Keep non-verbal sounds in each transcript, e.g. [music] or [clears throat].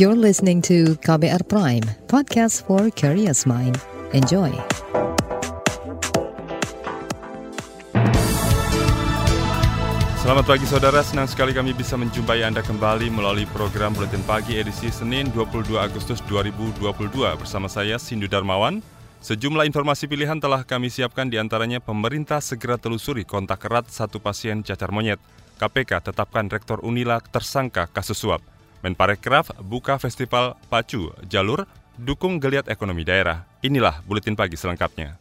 You're listening to KBR Prime, podcast for curious mind. Enjoy. Selamat pagi saudara, senang sekali kami bisa menjumpai Anda kembali melalui program Buletin Pagi edisi Senin 22 Agustus 2022 bersama saya Sindu Darmawan. Sejumlah informasi pilihan telah kami siapkan di antaranya pemerintah segera telusuri kontak erat satu pasien cacar monyet. KPK tetapkan Rektor Unila tersangka kasus suap. Menparekraf buka festival Pacu, jalur dukung geliat ekonomi daerah. Inilah Buletin Pagi selengkapnya.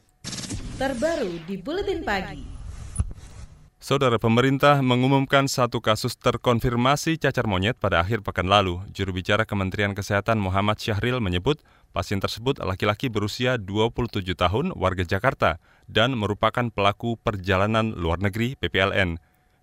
Terbaru di Buletin Pagi. Saudara pemerintah mengumumkan satu kasus terkonfirmasi cacar monyet pada akhir pekan lalu. Juru bicara Kementerian Kesehatan Muhammad Syahril menyebut pasien tersebut laki-laki berusia 27 tahun warga Jakarta dan merupakan pelaku perjalanan luar negeri PPLN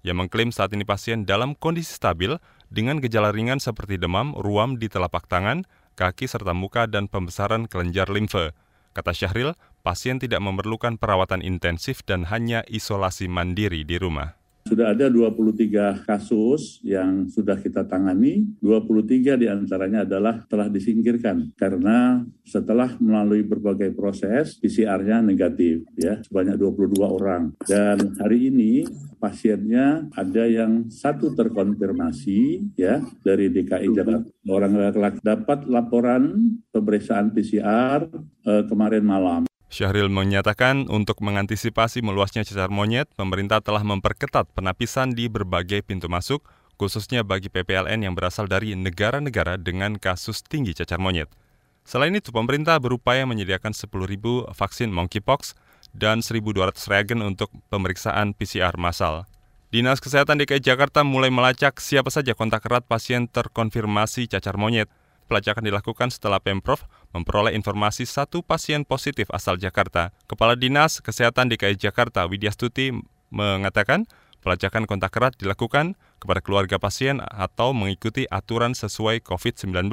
yang mengklaim saat ini pasien dalam kondisi stabil dengan gejala ringan seperti demam, ruam di telapak tangan, kaki serta muka dan pembesaran kelenjar limfe. Kata Syahril, pasien tidak memerlukan perawatan intensif dan hanya isolasi mandiri di rumah. Sudah ada 23 kasus yang sudah kita tangani, 23 di antaranya adalah telah disingkirkan karena setelah melalui berbagai proses PCR-nya negatif ya sebanyak 22 orang. Dan hari ini pasiennya ada yang satu terkonfirmasi ya dari DKI Jakarta. Orang laki-laki dapat laporan pemeriksaan PCR eh, kemarin malam. Syahril menyatakan untuk mengantisipasi meluasnya cacar monyet, pemerintah telah memperketat penapisan di berbagai pintu masuk, khususnya bagi PPLN yang berasal dari negara-negara dengan kasus tinggi cacar monyet. Selain itu, pemerintah berupaya menyediakan 10.000 vaksin monkeypox dan 1.200 reagen untuk pemeriksaan PCR massal. Dinas Kesehatan DKI Jakarta mulai melacak siapa saja kontak erat pasien terkonfirmasi cacar monyet. Pelacakan dilakukan setelah Pemprov memperoleh informasi satu pasien positif asal Jakarta. Kepala Dinas Kesehatan DKI Jakarta Widya Stuti mengatakan pelacakan kontak erat dilakukan kepada keluarga pasien atau mengikuti aturan sesuai COVID-19.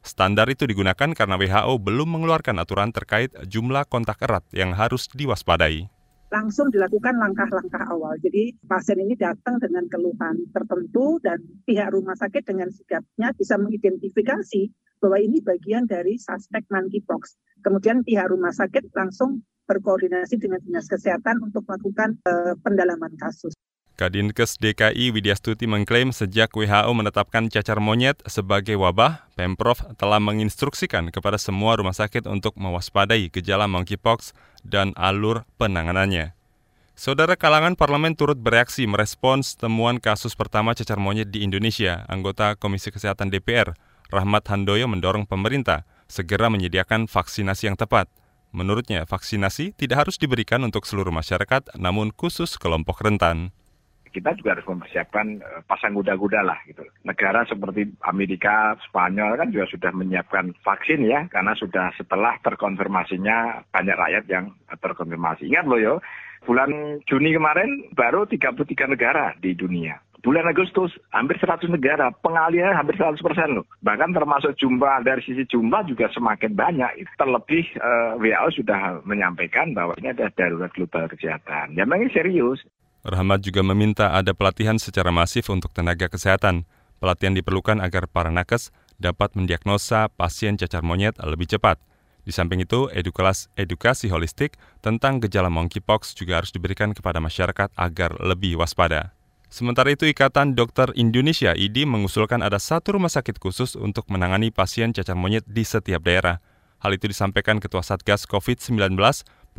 Standar itu digunakan karena WHO belum mengeluarkan aturan terkait jumlah kontak erat yang harus diwaspadai langsung dilakukan langkah-langkah awal. Jadi pasien ini datang dengan keluhan tertentu dan pihak rumah sakit dengan sigapnya bisa mengidentifikasi bahwa ini bagian dari suspek monkeypox. Kemudian pihak rumah sakit langsung berkoordinasi dengan dinas kesehatan untuk melakukan uh, pendalaman kasus. Kadinkes DKI Widya Stuti mengklaim sejak WHO menetapkan cacar monyet sebagai wabah, Pemprov telah menginstruksikan kepada semua rumah sakit untuk mewaspadai gejala monkeypox dan alur penanganannya. Saudara kalangan parlemen turut bereaksi merespons temuan kasus pertama cacar monyet di Indonesia. Anggota Komisi Kesehatan DPR, Rahmat Handoyo mendorong pemerintah segera menyediakan vaksinasi yang tepat. Menurutnya, vaksinasi tidak harus diberikan untuk seluruh masyarakat, namun khusus kelompok rentan kita juga harus mempersiapkan uh, pasang kuda-kuda lah gitu. Negara seperti Amerika, Spanyol kan juga sudah menyiapkan vaksin ya, karena sudah setelah terkonfirmasinya banyak rakyat yang terkonfirmasi. Ingat loh yo, bulan Juni kemarin baru 33 negara di dunia. Bulan Agustus hampir 100 negara, pengalihan hampir 100 persen loh. Bahkan termasuk jumlah dari sisi jumlah juga semakin banyak. Terlebih uh, WHO sudah menyampaikan bahwa ini ada darurat global kesehatan. Ya memang serius. Rahmat juga meminta ada pelatihan secara masif untuk tenaga kesehatan. Pelatihan diperlukan agar para nakes dapat mendiagnosa pasien cacar monyet lebih cepat. Di samping itu, edukasi, edukasi holistik tentang gejala monkeypox juga harus diberikan kepada masyarakat agar lebih waspada. Sementara itu, Ikatan Dokter Indonesia IDI mengusulkan ada satu rumah sakit khusus untuk menangani pasien cacar monyet di setiap daerah. Hal itu disampaikan Ketua Satgas COVID-19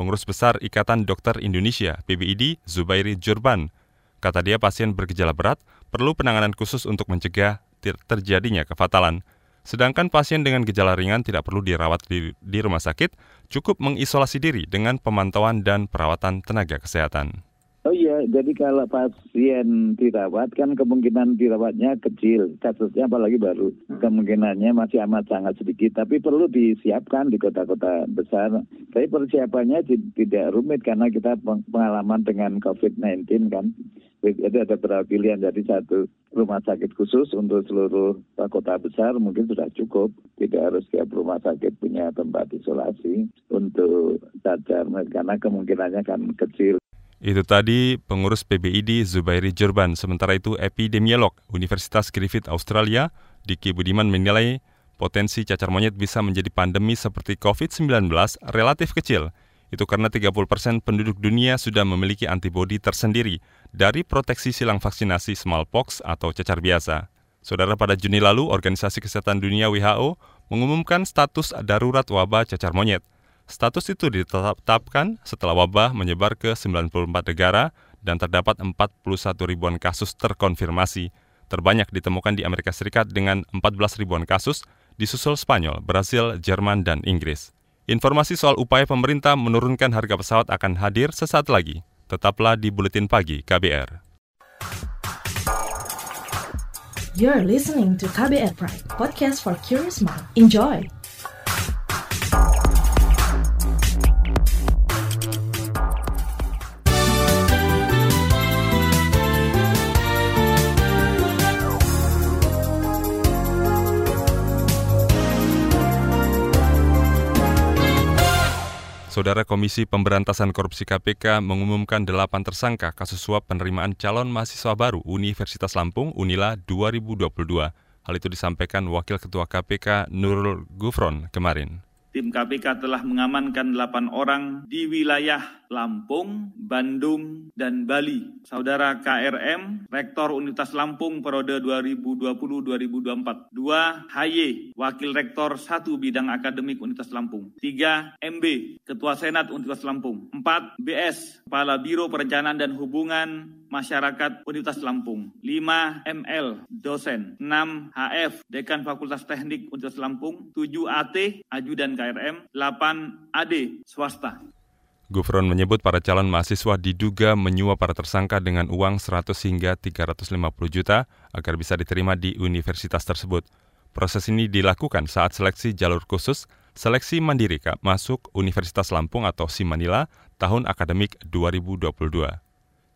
Pengurus Besar Ikatan Dokter Indonesia PBID Zubairi Jurban. Kata dia pasien bergejala berat perlu penanganan khusus untuk mencegah terjadinya kefatalan. Sedangkan pasien dengan gejala ringan tidak perlu dirawat di, di rumah sakit, cukup mengisolasi diri dengan pemantauan dan perawatan tenaga kesehatan. Iya, jadi kalau pasien dirawat kan kemungkinan dirawatnya kecil, kasusnya apalagi baru, hmm. kemungkinannya masih amat sangat sedikit, tapi perlu disiapkan di kota-kota besar. Tapi persiapannya tidak rumit karena kita pengalaman dengan COVID-19 kan. Jadi ada beberapa pilihan, jadi satu rumah sakit khusus untuk seluruh kota besar mungkin sudah cukup. Tidak harus setiap rumah sakit punya tempat isolasi untuk cacar, karena kemungkinannya kan kecil. Itu tadi pengurus PBID Zubairi Jurban. Sementara itu epidemiolog Universitas Griffith Australia, Diki Budiman menilai potensi cacar monyet bisa menjadi pandemi seperti COVID-19 relatif kecil. Itu karena 30% persen penduduk dunia sudah memiliki antibodi tersendiri dari proteksi silang vaksinasi smallpox atau cacar biasa. Saudara pada Juni lalu, Organisasi Kesehatan Dunia WHO mengumumkan status darurat wabah cacar monyet. Status itu ditetapkan setelah wabah menyebar ke 94 negara dan terdapat 41 ribuan kasus terkonfirmasi. Terbanyak ditemukan di Amerika Serikat dengan 14 ribuan kasus disusul Spanyol, Brasil, Jerman, dan Inggris. Informasi soal upaya pemerintah menurunkan harga pesawat akan hadir sesaat lagi. Tetaplah di Buletin Pagi KBR. You're listening to KBR Pride, podcast for curious mind. Enjoy! Saudara Komisi Pemberantasan Korupsi KPK mengumumkan delapan tersangka kasus suap penerimaan calon mahasiswa baru Universitas Lampung Unila 2022. Hal itu disampaikan Wakil Ketua KPK Nurul Gufron kemarin. Tim KPK telah mengamankan delapan orang di wilayah Lampung, Bandung, dan Bali. Saudara KRM, Rektor Universitas Lampung periode 2020-2024. Dua, HY, Wakil Rektor 1 Bidang Akademik Universitas Lampung. Tiga, MB, Ketua Senat Universitas Lampung. Empat, BS, Kepala Biro Perencanaan dan Hubungan Masyarakat Universitas Lampung. 5. ML, dosen. 6. HF, Dekan Fakultas Teknik Universitas Lampung. 7. AT, Ajudan KRM. 8. AD, swasta. Gufron menyebut para calon mahasiswa diduga menyuap para tersangka dengan uang 100 hingga 350 juta agar bisa diterima di universitas tersebut. Proses ini dilakukan saat seleksi jalur khusus seleksi mandiri masuk Universitas Lampung atau Simanila tahun akademik 2022.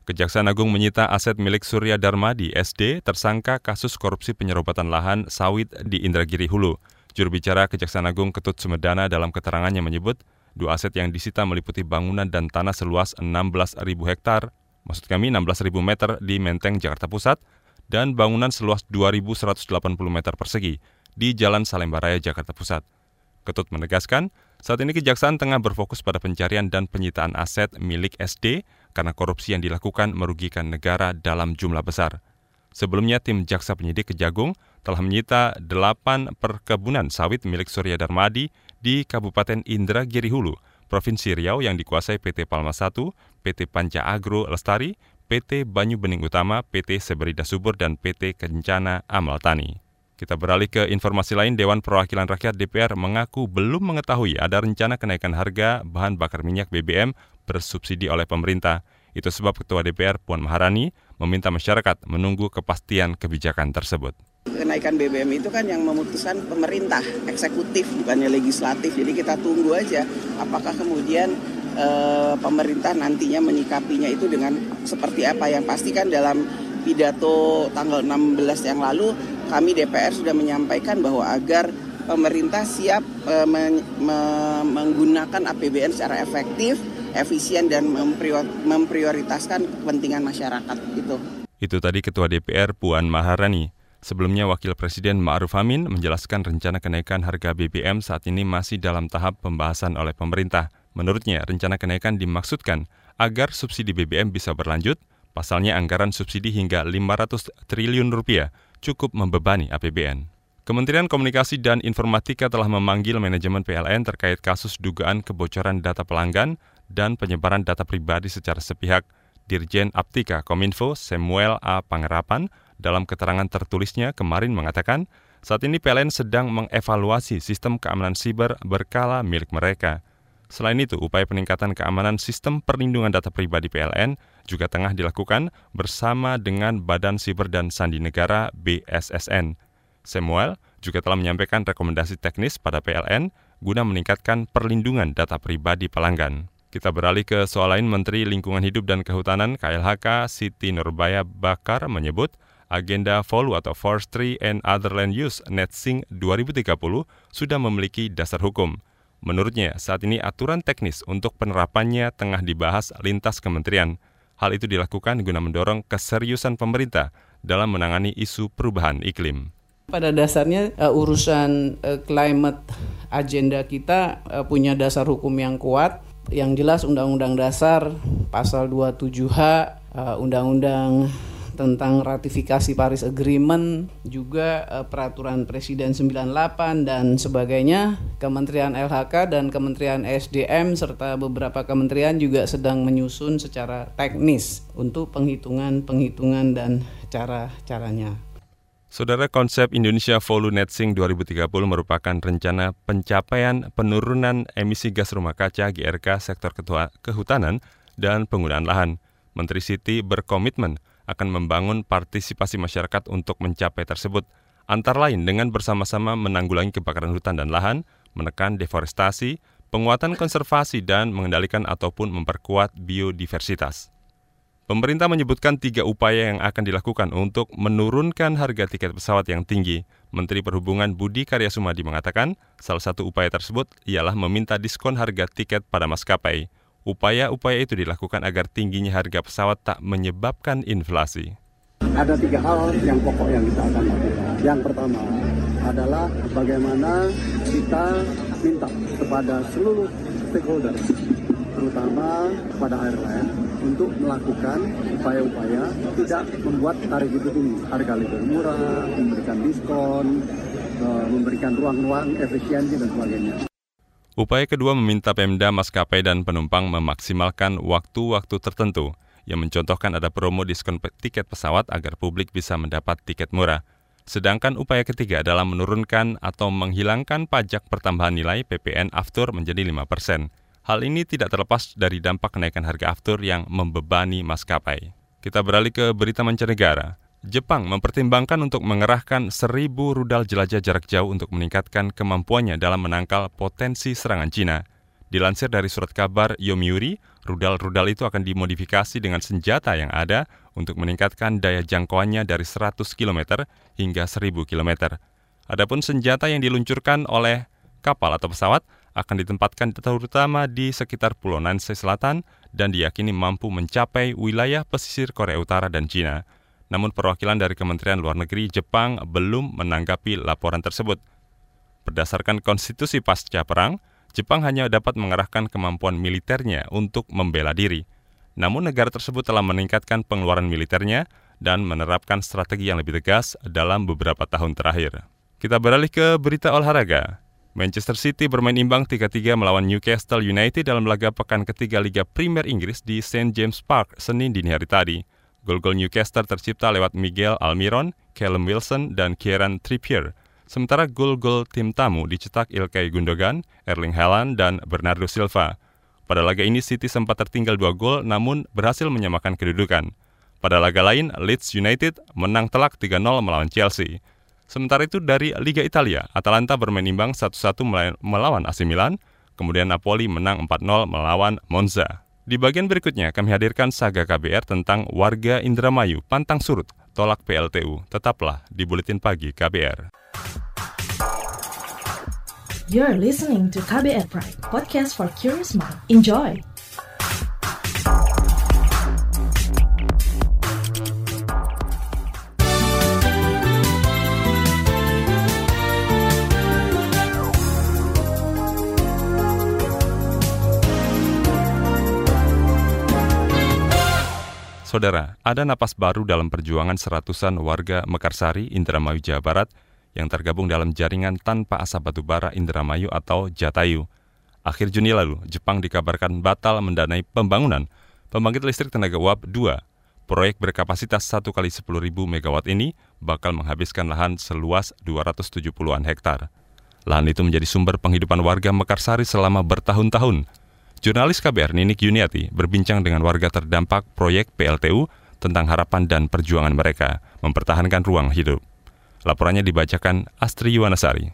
Kejaksaan Agung menyita aset milik Surya Dharma di SD tersangka kasus korupsi penyerobatan lahan sawit di Indragiri Hulu. Juru bicara Kejaksaan Agung Ketut Sumedana dalam keterangannya menyebut Dua aset yang disita meliputi bangunan dan tanah seluas 16.000 hektar, maksud kami 16.000 meter di Menteng, Jakarta Pusat, dan bangunan seluas 2.180 meter persegi di Jalan Salemba Raya, Jakarta Pusat. Ketut menegaskan, saat ini Kejaksaan tengah berfokus pada pencarian dan penyitaan aset milik SD karena korupsi yang dilakukan merugikan negara dalam jumlah besar. Sebelumnya, tim Jaksa Penyidik Kejagung telah menyita 8 perkebunan sawit milik Surya Darmadi di Kabupaten Indragiri Hulu, Provinsi Riau yang dikuasai PT Palma I, PT Panca Agro Lestari, PT Banyu Bening Utama, PT Seberida Subur, dan PT Kencana Amal Tani. Kita beralih ke informasi lain, Dewan Perwakilan Rakyat DPR mengaku belum mengetahui ada rencana kenaikan harga bahan bakar minyak BBM bersubsidi oleh pemerintah. Itu sebab Ketua DPR Puan Maharani meminta masyarakat menunggu kepastian kebijakan tersebut kenaikan BBM itu kan yang memutuskan pemerintah, eksekutif bukannya legislatif. Jadi kita tunggu aja apakah kemudian e, pemerintah nantinya menyikapinya itu dengan seperti apa. Yang pasti kan dalam pidato tanggal 16 yang lalu kami DPR sudah menyampaikan bahwa agar pemerintah siap e, me, me, menggunakan APBN secara efektif, efisien dan memprioritaskan kepentingan masyarakat itu. Itu tadi Ketua DPR Puan Maharani. Sebelumnya, Wakil Presiden Ma'ruf Amin menjelaskan rencana kenaikan harga BBM saat ini masih dalam tahap pembahasan oleh pemerintah. Menurutnya, rencana kenaikan dimaksudkan agar subsidi BBM bisa berlanjut, pasalnya anggaran subsidi hingga 500 triliun rupiah cukup membebani APBN. Kementerian Komunikasi dan Informatika telah memanggil manajemen PLN terkait kasus dugaan kebocoran data pelanggan dan penyebaran data pribadi secara sepihak. Dirjen Aptika Kominfo Samuel A. Pangerapan dalam keterangan tertulisnya kemarin mengatakan, saat ini PLN sedang mengevaluasi sistem keamanan siber berkala milik mereka. Selain itu, upaya peningkatan keamanan sistem perlindungan data pribadi PLN juga tengah dilakukan bersama dengan Badan Siber dan Sandi Negara BSSN. Samuel juga telah menyampaikan rekomendasi teknis pada PLN guna meningkatkan perlindungan data pribadi pelanggan. Kita beralih ke soal lain, Menteri Lingkungan Hidup dan Kehutanan KLHK Siti Nurbaya Bakar menyebut agenda FOLU atau Forestry and Other Land Use NetSync 2030 sudah memiliki dasar hukum. Menurutnya, saat ini aturan teknis untuk penerapannya tengah dibahas lintas kementerian. Hal itu dilakukan guna mendorong keseriusan pemerintah dalam menangani isu perubahan iklim. Pada dasarnya uh, urusan uh, climate agenda kita uh, punya dasar hukum yang kuat. Yang jelas Undang-Undang Dasar pasal 27H, uh, Undang-Undang tentang ratifikasi Paris Agreement, juga uh, peraturan Presiden 98 dan sebagainya. Kementerian LHK dan Kementerian SDM serta beberapa kementerian juga sedang menyusun secara teknis untuk penghitungan-penghitungan dan cara-caranya. Saudara konsep Indonesia Volunetzing 2030 merupakan rencana pencapaian penurunan emisi gas rumah kaca GRK sektor kehutanan dan penggunaan lahan. Menteri Siti berkomitmen akan membangun partisipasi masyarakat untuk mencapai tersebut, antara lain dengan bersama-sama menanggulangi kebakaran hutan dan lahan, menekan deforestasi, penguatan konservasi, dan mengendalikan ataupun memperkuat biodiversitas. Pemerintah menyebutkan tiga upaya yang akan dilakukan untuk menurunkan harga tiket pesawat yang tinggi. Menteri Perhubungan Budi Karya Sumadi mengatakan, salah satu upaya tersebut ialah meminta diskon harga tiket pada maskapai. Upaya-upaya itu dilakukan agar tingginya harga pesawat tak menyebabkan inflasi. Ada tiga hal yang pokok yang kita akan lakukan. Yang pertama adalah bagaimana kita minta kepada seluruh stakeholder, terutama kepada airline, untuk melakukan upaya-upaya tidak membuat tarif itu tinggi, harga lebih murah, memberikan diskon, eh, memberikan ruang-ruang efisiensi dan sebagainya. Upaya kedua meminta Pemda, maskapai, dan penumpang memaksimalkan waktu-waktu tertentu yang mencontohkan ada promo diskon tiket pesawat agar publik bisa mendapat tiket murah. Sedangkan upaya ketiga adalah menurunkan atau menghilangkan pajak pertambahan nilai PPN aftur menjadi 5 persen. Hal ini tidak terlepas dari dampak kenaikan harga aftur yang membebani maskapai. Kita beralih ke berita mancanegara. Jepang mempertimbangkan untuk mengerahkan seribu rudal jelajah jarak jauh untuk meningkatkan kemampuannya dalam menangkal potensi serangan Cina. Dilansir dari surat kabar Yomiuri, rudal-rudal itu akan dimodifikasi dengan senjata yang ada untuk meningkatkan daya jangkauannya dari 100 km hingga 1000 km. Adapun senjata yang diluncurkan oleh kapal atau pesawat akan ditempatkan terutama di sekitar Pulau Nansei Selatan dan diyakini mampu mencapai wilayah pesisir Korea Utara dan Cina. Namun perwakilan dari Kementerian Luar Negeri Jepang belum menanggapi laporan tersebut. Berdasarkan konstitusi pasca perang, Jepang hanya dapat mengerahkan kemampuan militernya untuk membela diri. Namun negara tersebut telah meningkatkan pengeluaran militernya dan menerapkan strategi yang lebih tegas dalam beberapa tahun terakhir. Kita beralih ke berita olahraga. Manchester City bermain imbang 3-3 melawan Newcastle United dalam laga pekan ketiga Liga Premier Inggris di St. James Park Senin dini hari tadi. Gol-gol Newcastle tercipta lewat Miguel Almiron, Callum Wilson, dan Kieran Trippier. Sementara gol-gol tim tamu dicetak Ilkay Gundogan, Erling Haaland, dan Bernardo Silva. Pada laga ini City sempat tertinggal dua gol namun berhasil menyamakan kedudukan. Pada laga lain, Leeds United menang telak 3-0 melawan Chelsea. Sementara itu dari Liga Italia, Atalanta bermain imbang 1-1 melawan AC Milan, kemudian Napoli menang 4-0 melawan Monza. Di bagian berikutnya kami hadirkan saga KBR tentang warga Indramayu pantang surut tolak PLTU. Tetaplah di Buletin Pagi KBR. You're listening to KBR Pride, podcast for curious mind. Enjoy! Saudara, ada napas baru dalam perjuangan seratusan warga Mekarsari, Indramayu, Jawa Barat yang tergabung dalam jaringan tanpa asap batubara Indramayu atau Jatayu. Akhir Juni lalu, Jepang dikabarkan batal mendanai pembangunan pembangkit listrik tenaga uap 2. Proyek berkapasitas 1 kali 10.000 MW ini bakal menghabiskan lahan seluas 270-an hektar. Lahan itu menjadi sumber penghidupan warga Mekarsari selama bertahun-tahun Jurnalis KBR Ninik Yuniati berbincang dengan warga terdampak proyek PLTU tentang harapan dan perjuangan mereka mempertahankan ruang hidup. Laporannya dibacakan Astri Yuwanasari.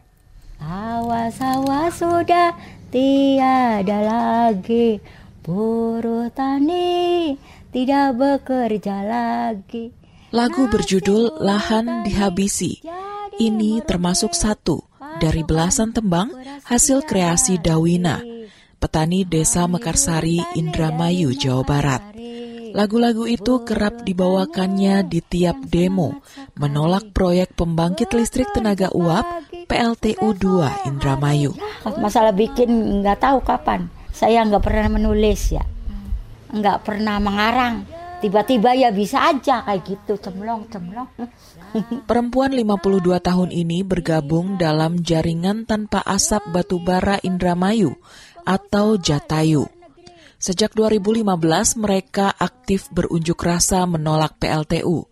Sawah-sawah sudah tiada lagi, buruh tani tidak bekerja lagi. Lagu berjudul Lahan Dihabisi. Ini termasuk satu dari belasan tembang hasil kreasi Dawina petani desa Mekarsari, Indramayu, Jawa Barat. Lagu-lagu itu kerap dibawakannya di tiap demo menolak proyek pembangkit listrik tenaga uap PLTU 2 Indramayu. Masalah bikin nggak tahu kapan. Saya nggak pernah menulis ya, nggak pernah mengarang. Tiba-tiba ya bisa aja kayak gitu, cemlong, cemlong. [laughs] Perempuan 52 tahun ini bergabung dalam jaringan tanpa asap batubara Indramayu atau Jatayu. Sejak 2015 mereka aktif berunjuk rasa menolak PLTU,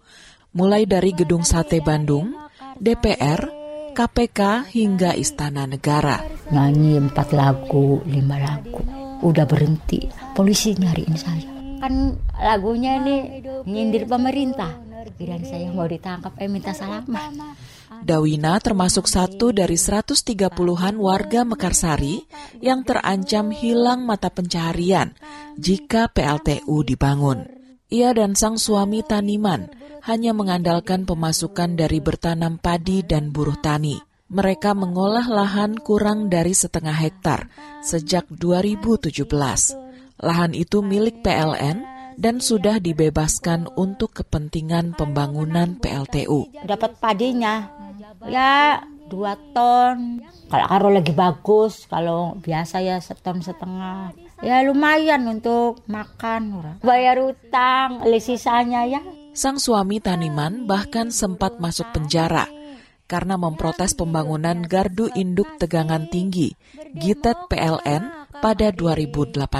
mulai dari Gedung Sate Bandung, DPR, KPK hingga Istana Negara. Nyanyi empat lagu, lima lagu, udah berhenti. Polisi nyariin saya. Kan lagunya ini nyindir pemerintah. Kirain saya mau ditangkap, eh minta salaman. Dawina termasuk satu dari 130-an warga Mekarsari yang terancam hilang mata pencaharian jika PLTU dibangun. Ia dan sang suami Taniman hanya mengandalkan pemasukan dari bertanam padi dan buruh tani. Mereka mengolah lahan kurang dari setengah hektar sejak 2017. Lahan itu milik PLN dan sudah dibebaskan untuk kepentingan pembangunan PLTU. Dapat padinya, ya dua ton. Kalau karo lagi bagus kalau biasa ya seton setengah. Ya lumayan untuk makan bayar utang sisanya ya. Sang suami Taniman bahkan sempat masuk penjara karena memprotes pembangunan gardu induk tegangan tinggi Gitet PLN pada 2018.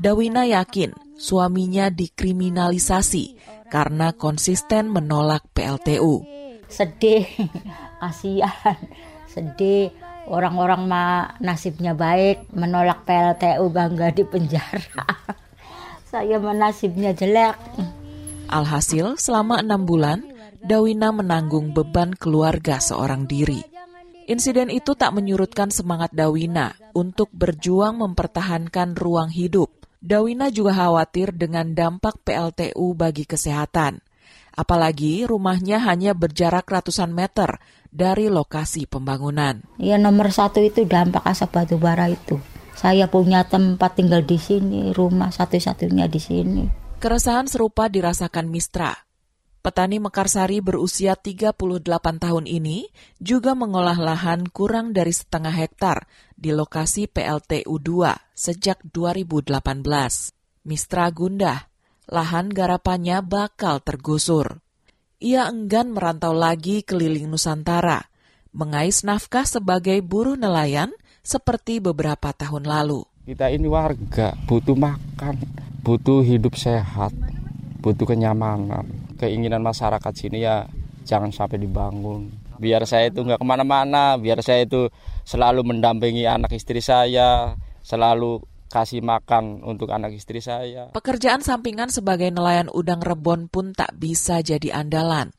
Dawina yakin suaminya dikriminalisasi karena konsisten menolak PLTU sedih [laughs] kasihan sedih. Orang-orang mah nasibnya baik menolak PLTU bangga di penjara. [laughs] Saya menasibnya jelek. Alhasil selama enam bulan Dawina menanggung beban keluarga seorang diri. Insiden itu tak menyurutkan semangat Dawina untuk berjuang mempertahankan ruang hidup. Dawina juga khawatir dengan dampak PLTU bagi kesehatan. Apalagi rumahnya hanya berjarak ratusan meter dari lokasi pembangunan. Ya nomor satu itu dampak asap batu bara itu. Saya punya tempat tinggal di sini, rumah satu-satunya di sini. Keresahan serupa dirasakan Mistra. Petani Mekarsari berusia 38 tahun ini juga mengolah lahan kurang dari setengah hektar di lokasi PLTU 2 sejak 2018. Mistra gundah lahan garapannya bakal tergusur. Ia enggan merantau lagi keliling Nusantara, mengais nafkah sebagai buruh nelayan seperti beberapa tahun lalu. Kita ini warga, butuh makan, butuh hidup sehat, butuh kenyamanan. Keinginan masyarakat sini ya jangan sampai dibangun. Biar saya itu nggak ke mana-mana, biar saya itu selalu mendampingi anak istri saya, selalu kasih makan untuk anak istri saya. Pekerjaan sampingan sebagai nelayan udang rebon pun tak bisa jadi andalan.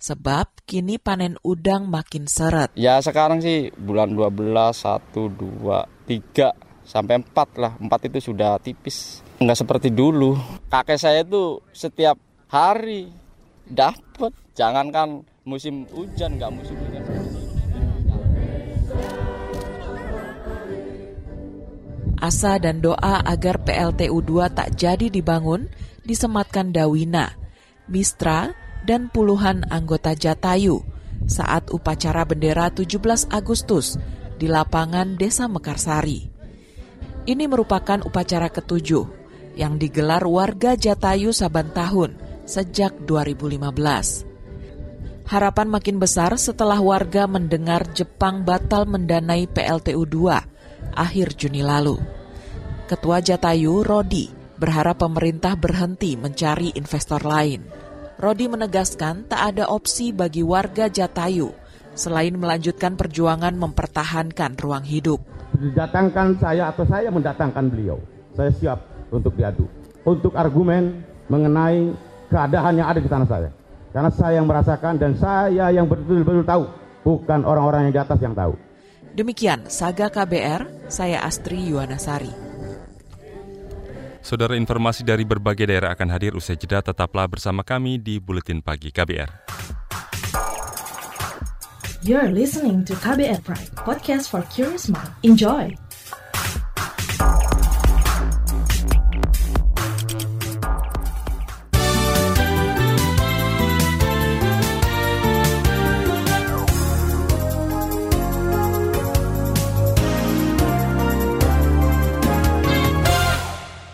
Sebab kini panen udang makin seret. Ya sekarang sih bulan 12, 1, 2, 3, sampai 4 lah. 4 itu sudah tipis. Nggak seperti dulu. Kakek saya itu setiap hari dapat. Jangankan musim hujan, nggak musim hujan. Asa dan doa agar PLTU 2 tak jadi dibangun disematkan Dawina, Mistra, dan puluhan anggota Jatayu saat upacara bendera 17 Agustus di lapangan Desa Mekarsari. Ini merupakan upacara ketujuh yang digelar warga Jatayu saban tahun sejak 2015. Harapan makin besar setelah warga mendengar Jepang batal mendanai PLTU 2 akhir Juni lalu. Ketua Jatayu, Rodi, berharap pemerintah berhenti mencari investor lain. Rodi menegaskan tak ada opsi bagi warga Jatayu selain melanjutkan perjuangan mempertahankan ruang hidup. Didatangkan saya atau saya mendatangkan beliau, saya siap untuk diadu. Untuk argumen mengenai keadaan yang ada di tanah saya. Karena saya yang merasakan dan saya yang betul-betul tahu, bukan orang-orang yang di atas yang tahu. Demikian Saga KBR, saya Astri Yuwanasari. Saudara informasi dari berbagai daerah akan hadir usai jeda tetaplah bersama kami di Buletin Pagi KBR. You're listening to KBR Pride, podcast for curious mind. Enjoy!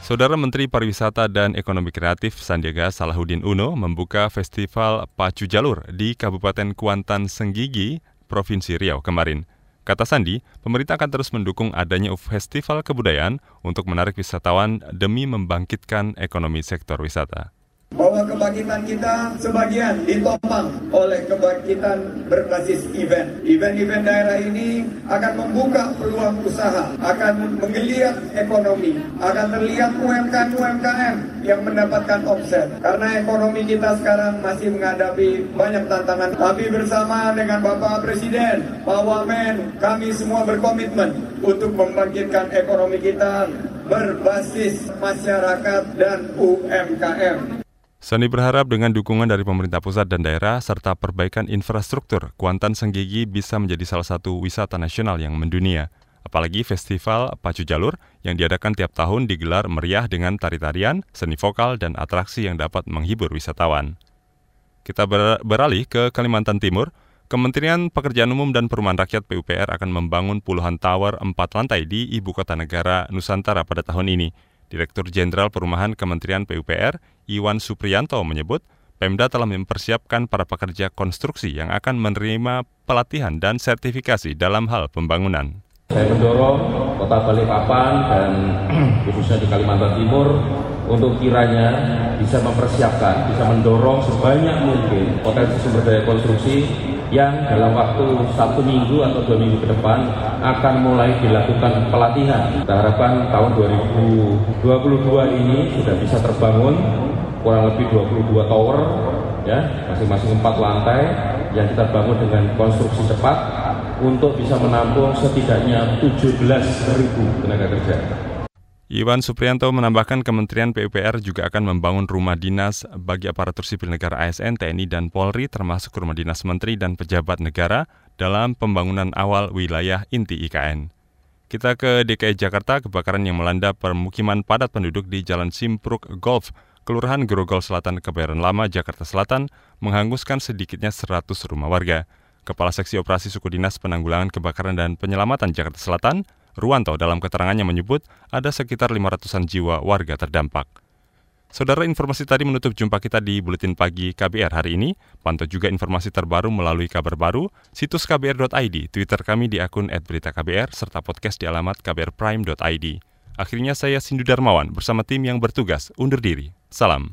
Saudara Menteri Pariwisata dan Ekonomi Kreatif Sandiaga Salahuddin Uno membuka Festival Pacu Jalur di Kabupaten Kuantan Senggigi, Provinsi Riau kemarin. Kata Sandi, pemerintah akan terus mendukung adanya festival kebudayaan untuk menarik wisatawan demi membangkitkan ekonomi sektor wisata bahwa kebangkitan kita sebagian ditopang oleh kebangkitan berbasis event. Event-event daerah ini akan membuka peluang usaha, akan menggeliat ekonomi, akan terlihat UMKM-UMKM yang mendapatkan omset. Karena ekonomi kita sekarang masih menghadapi banyak tantangan. Tapi bersama dengan Bapak Presiden, Pak Wamen, kami semua berkomitmen untuk membangkitkan ekonomi kita berbasis masyarakat dan UMKM. Sandi berharap dengan dukungan dari pemerintah pusat dan daerah serta perbaikan infrastruktur, Kuantan Senggigi bisa menjadi salah satu wisata nasional yang mendunia. Apalagi festival Pacu Jalur yang diadakan tiap tahun digelar meriah dengan tari-tarian, seni vokal, dan atraksi yang dapat menghibur wisatawan. Kita beralih ke Kalimantan Timur. Kementerian Pekerjaan Umum dan Perumahan Rakyat PUPR akan membangun puluhan tower empat lantai di Ibu Kota Negara Nusantara pada tahun ini. Direktur Jenderal Perumahan Kementerian PUPR, Iwan Supriyanto menyebut, Pemda telah mempersiapkan para pekerja konstruksi yang akan menerima pelatihan dan sertifikasi dalam hal pembangunan. Saya mendorong Kota Balikpapan dan [clears throat] khususnya di Kalimantan Timur untuk kiranya bisa mempersiapkan, bisa mendorong sebanyak mungkin potensi sumber daya konstruksi yang dalam waktu satu minggu atau dua minggu ke depan akan mulai dilakukan pelatihan. Kita harapkan tahun 2022 ini sudah bisa terbangun kurang lebih 22 tower ya masing-masing empat lantai yang kita bangun dengan konstruksi cepat untuk bisa menampung setidaknya 17.000 tenaga kerja. Iwan Supriyanto menambahkan Kementerian PUPR juga akan membangun rumah dinas bagi aparatur sipil negara ASN, TNI, dan Polri termasuk rumah dinas menteri dan pejabat negara dalam pembangunan awal wilayah inti IKN. Kita ke DKI Jakarta, kebakaran yang melanda permukiman padat penduduk di Jalan Simpruk Golf, Kelurahan Grogol Selatan, Kebayoran Lama, Jakarta Selatan, menghanguskan sedikitnya 100 rumah warga. Kepala Seksi Operasi Suku Dinas Penanggulangan Kebakaran dan Penyelamatan Jakarta Selatan, Ruanto dalam keterangannya menyebut ada sekitar 500-an jiwa warga terdampak. Saudara informasi tadi menutup jumpa kita di Buletin Pagi KBR hari ini. Pantau juga informasi terbaru melalui kabar baru, situs kbr.id, Twitter kami di akun @beritaKBR, serta podcast di alamat kbrprime.id. Akhirnya saya Sindu Darmawan bersama tim yang bertugas undur diri. Salam.